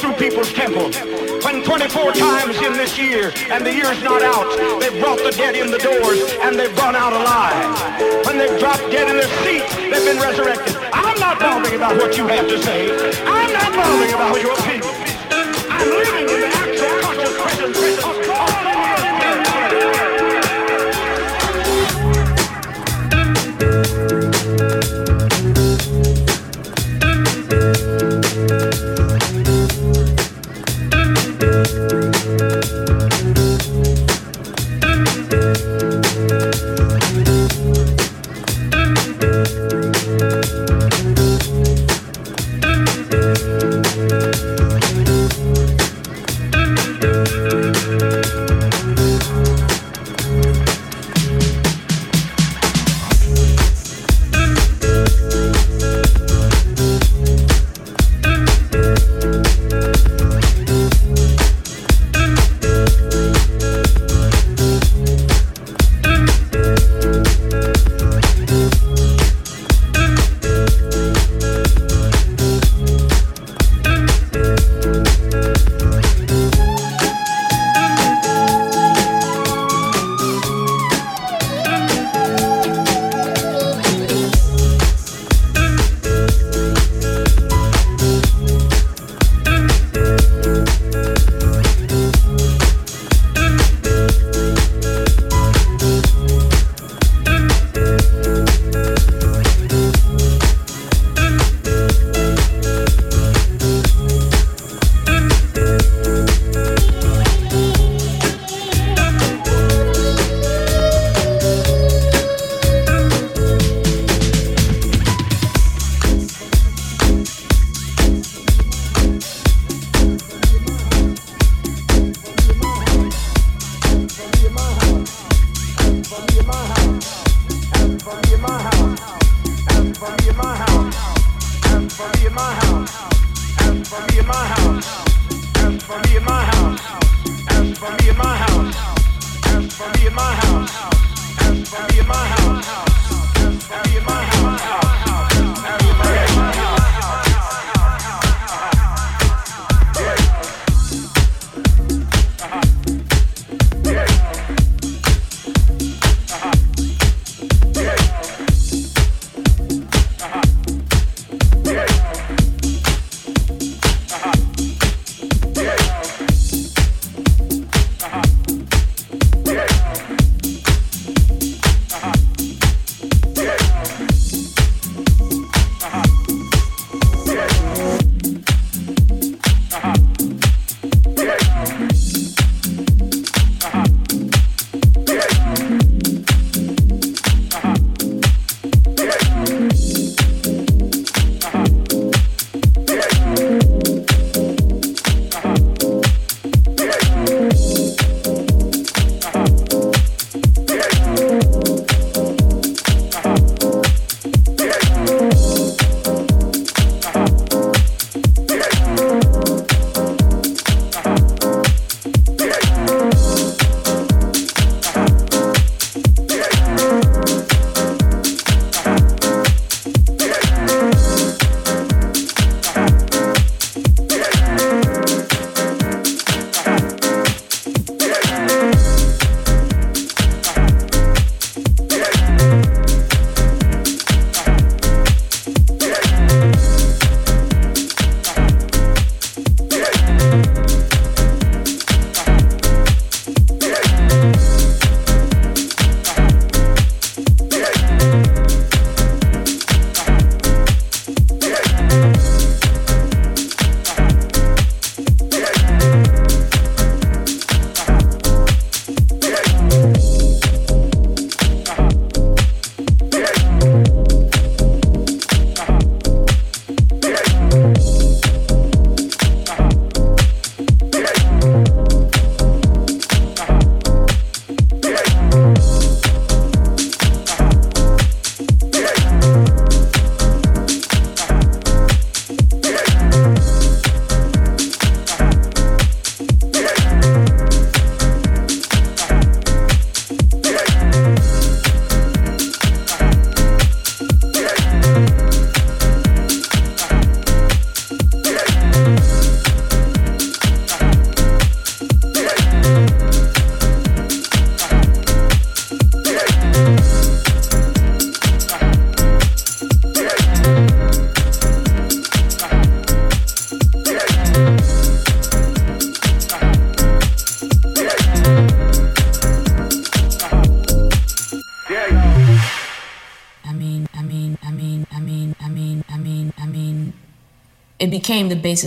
through people's temple. When 24 times in this year, and the year's not out, they've brought the dead in the doors, and they've gone out alive. When they've dropped dead in their seats, they've been resurrected. I'm not bothering about what you have to say. I'm not bothering about your opinion.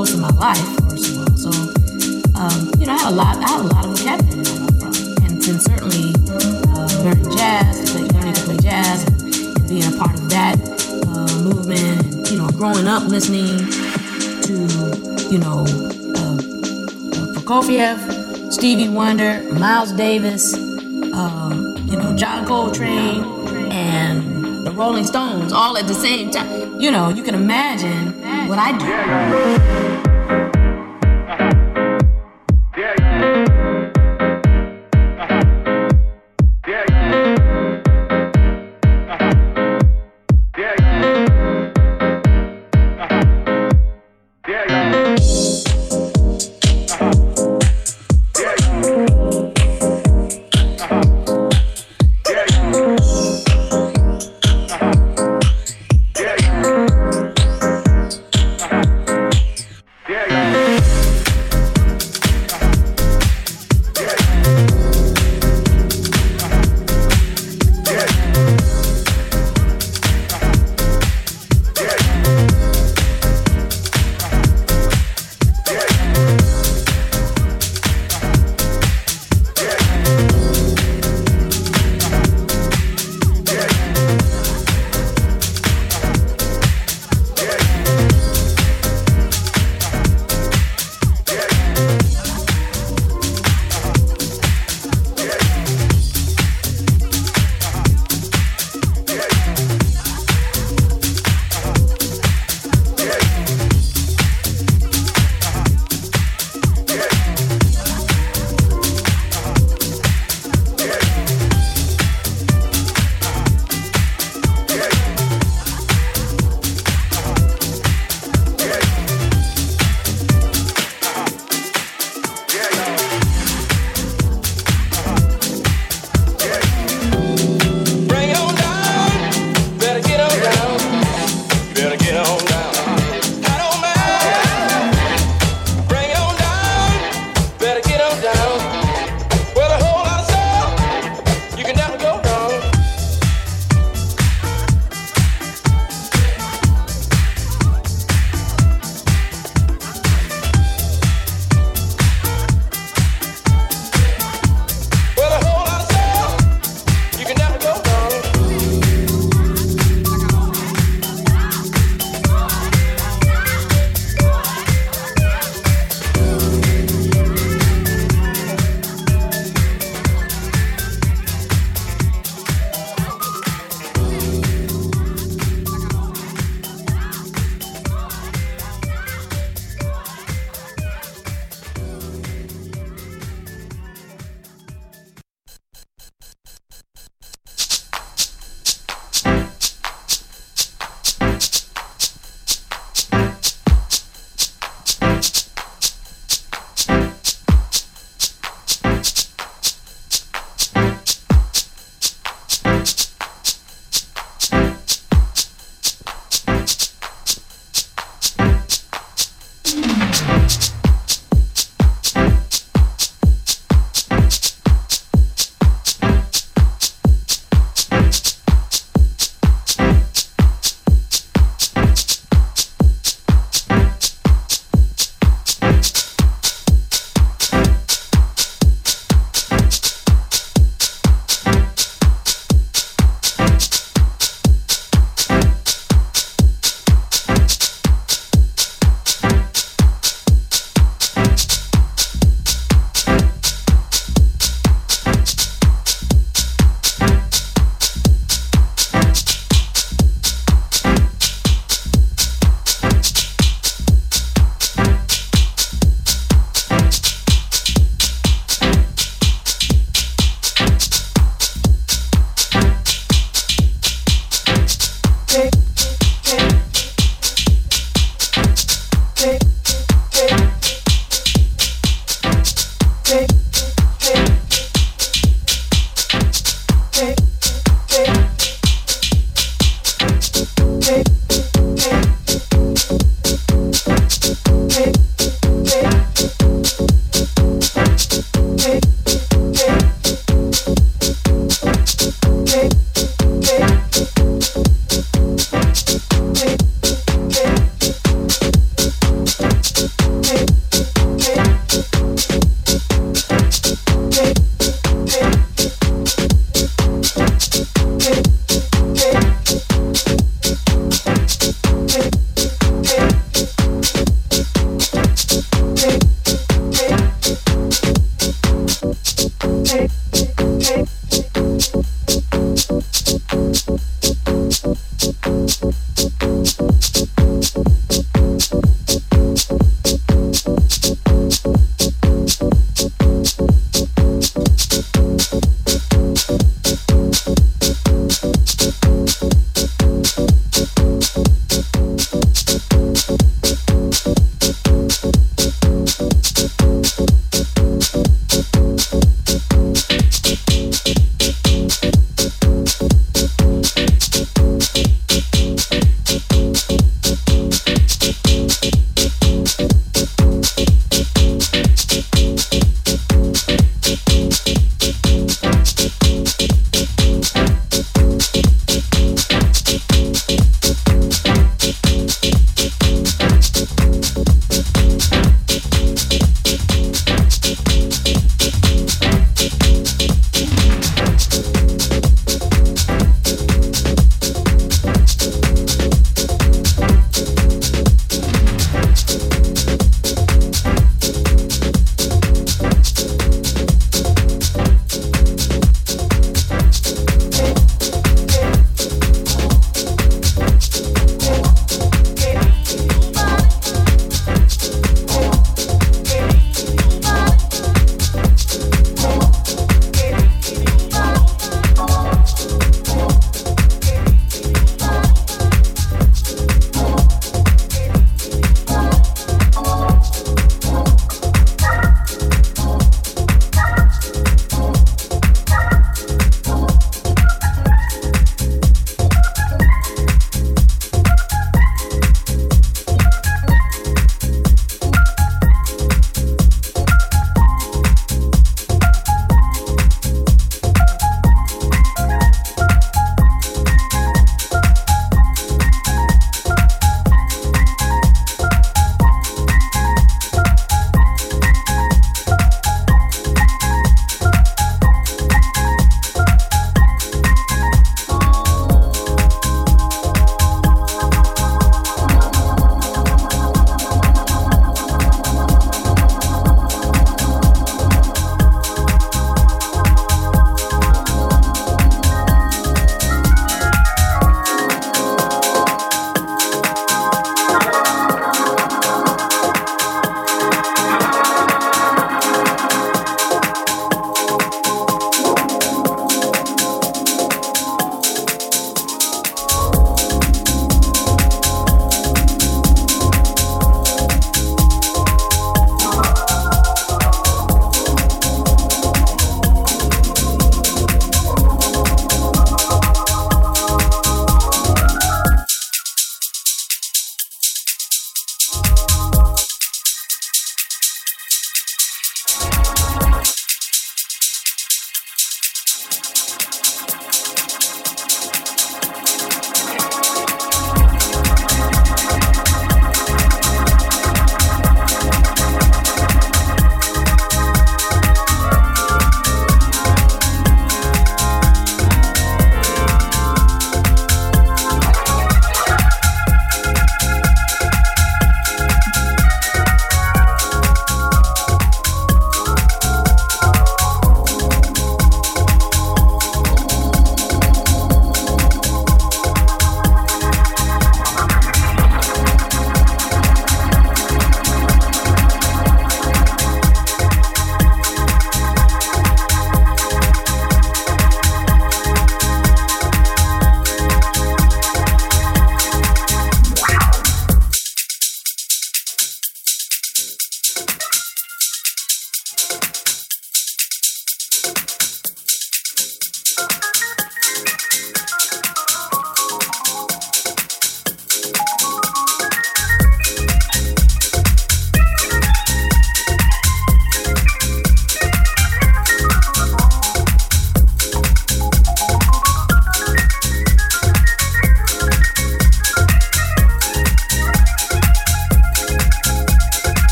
most of my life, first of all. So, um, you know, I had a lot, I had a lot of vocabulary from, and, certainly uh, learning jazz, learning to play jazz, and, and being a part of that uh, movement. You know, growing up listening to, you know, uh, uh Prokofiev, Stevie Wonder, Miles Davis, um, you know, John Coltrane, and the Rolling Stones all at the same time. You know, you can imagine what I do.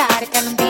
Anybody's beat the sky,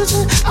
U.S.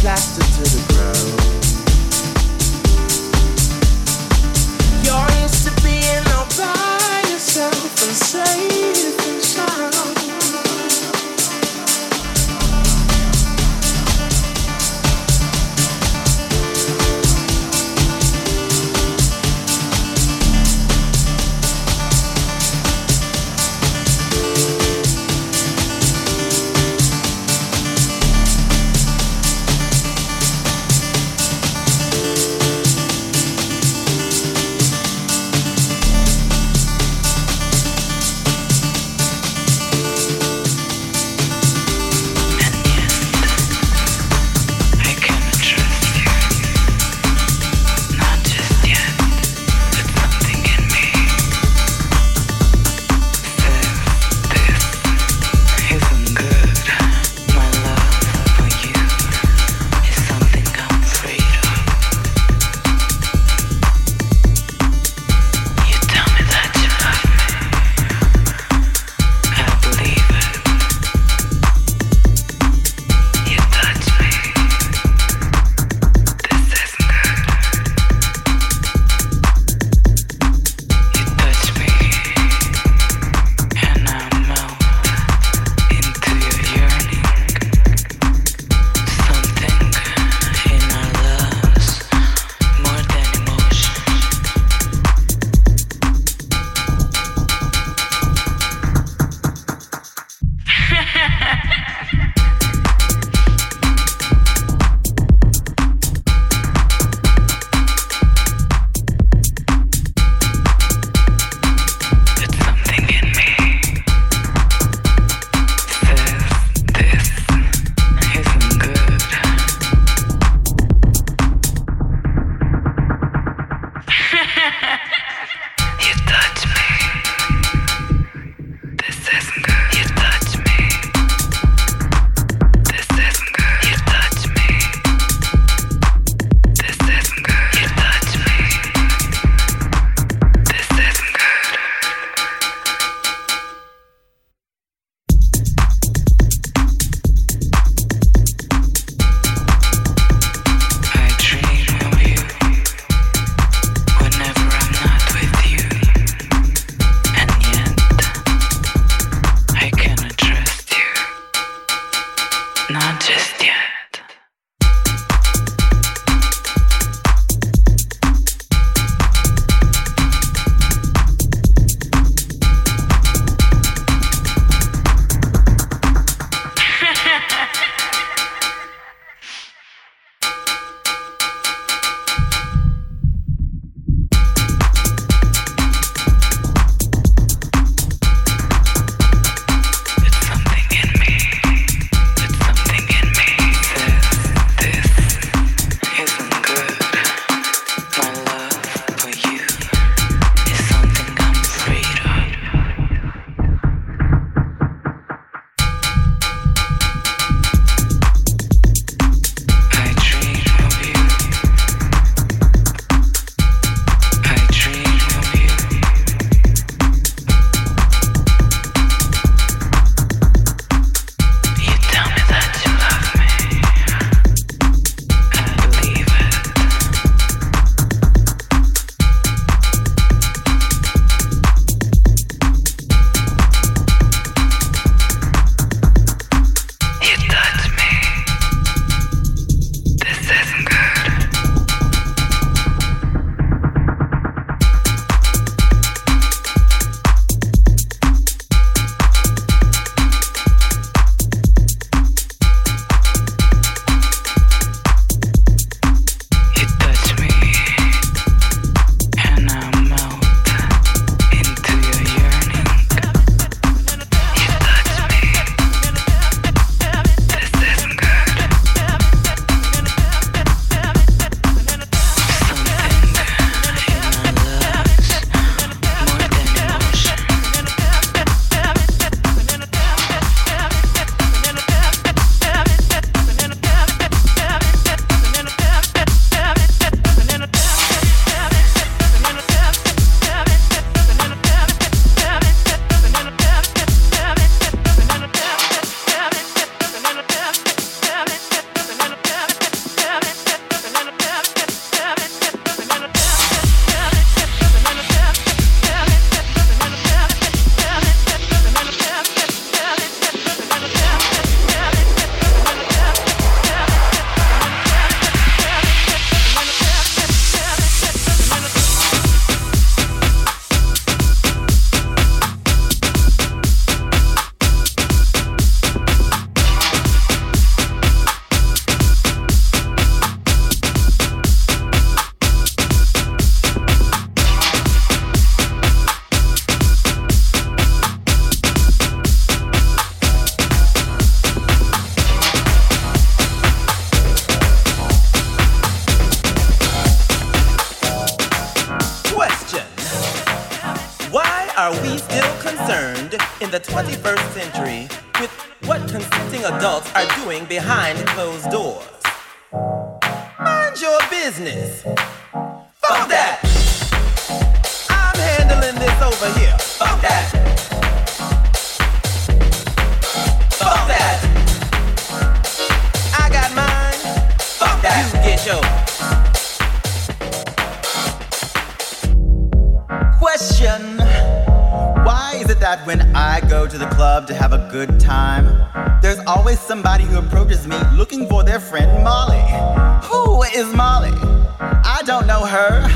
plastered to the the 21st century with what consenting adults are doing behind closed doors. Mind your business. good time. There's always somebody who approaches me looking for their friend Molly. Who is Molly? I don't know her.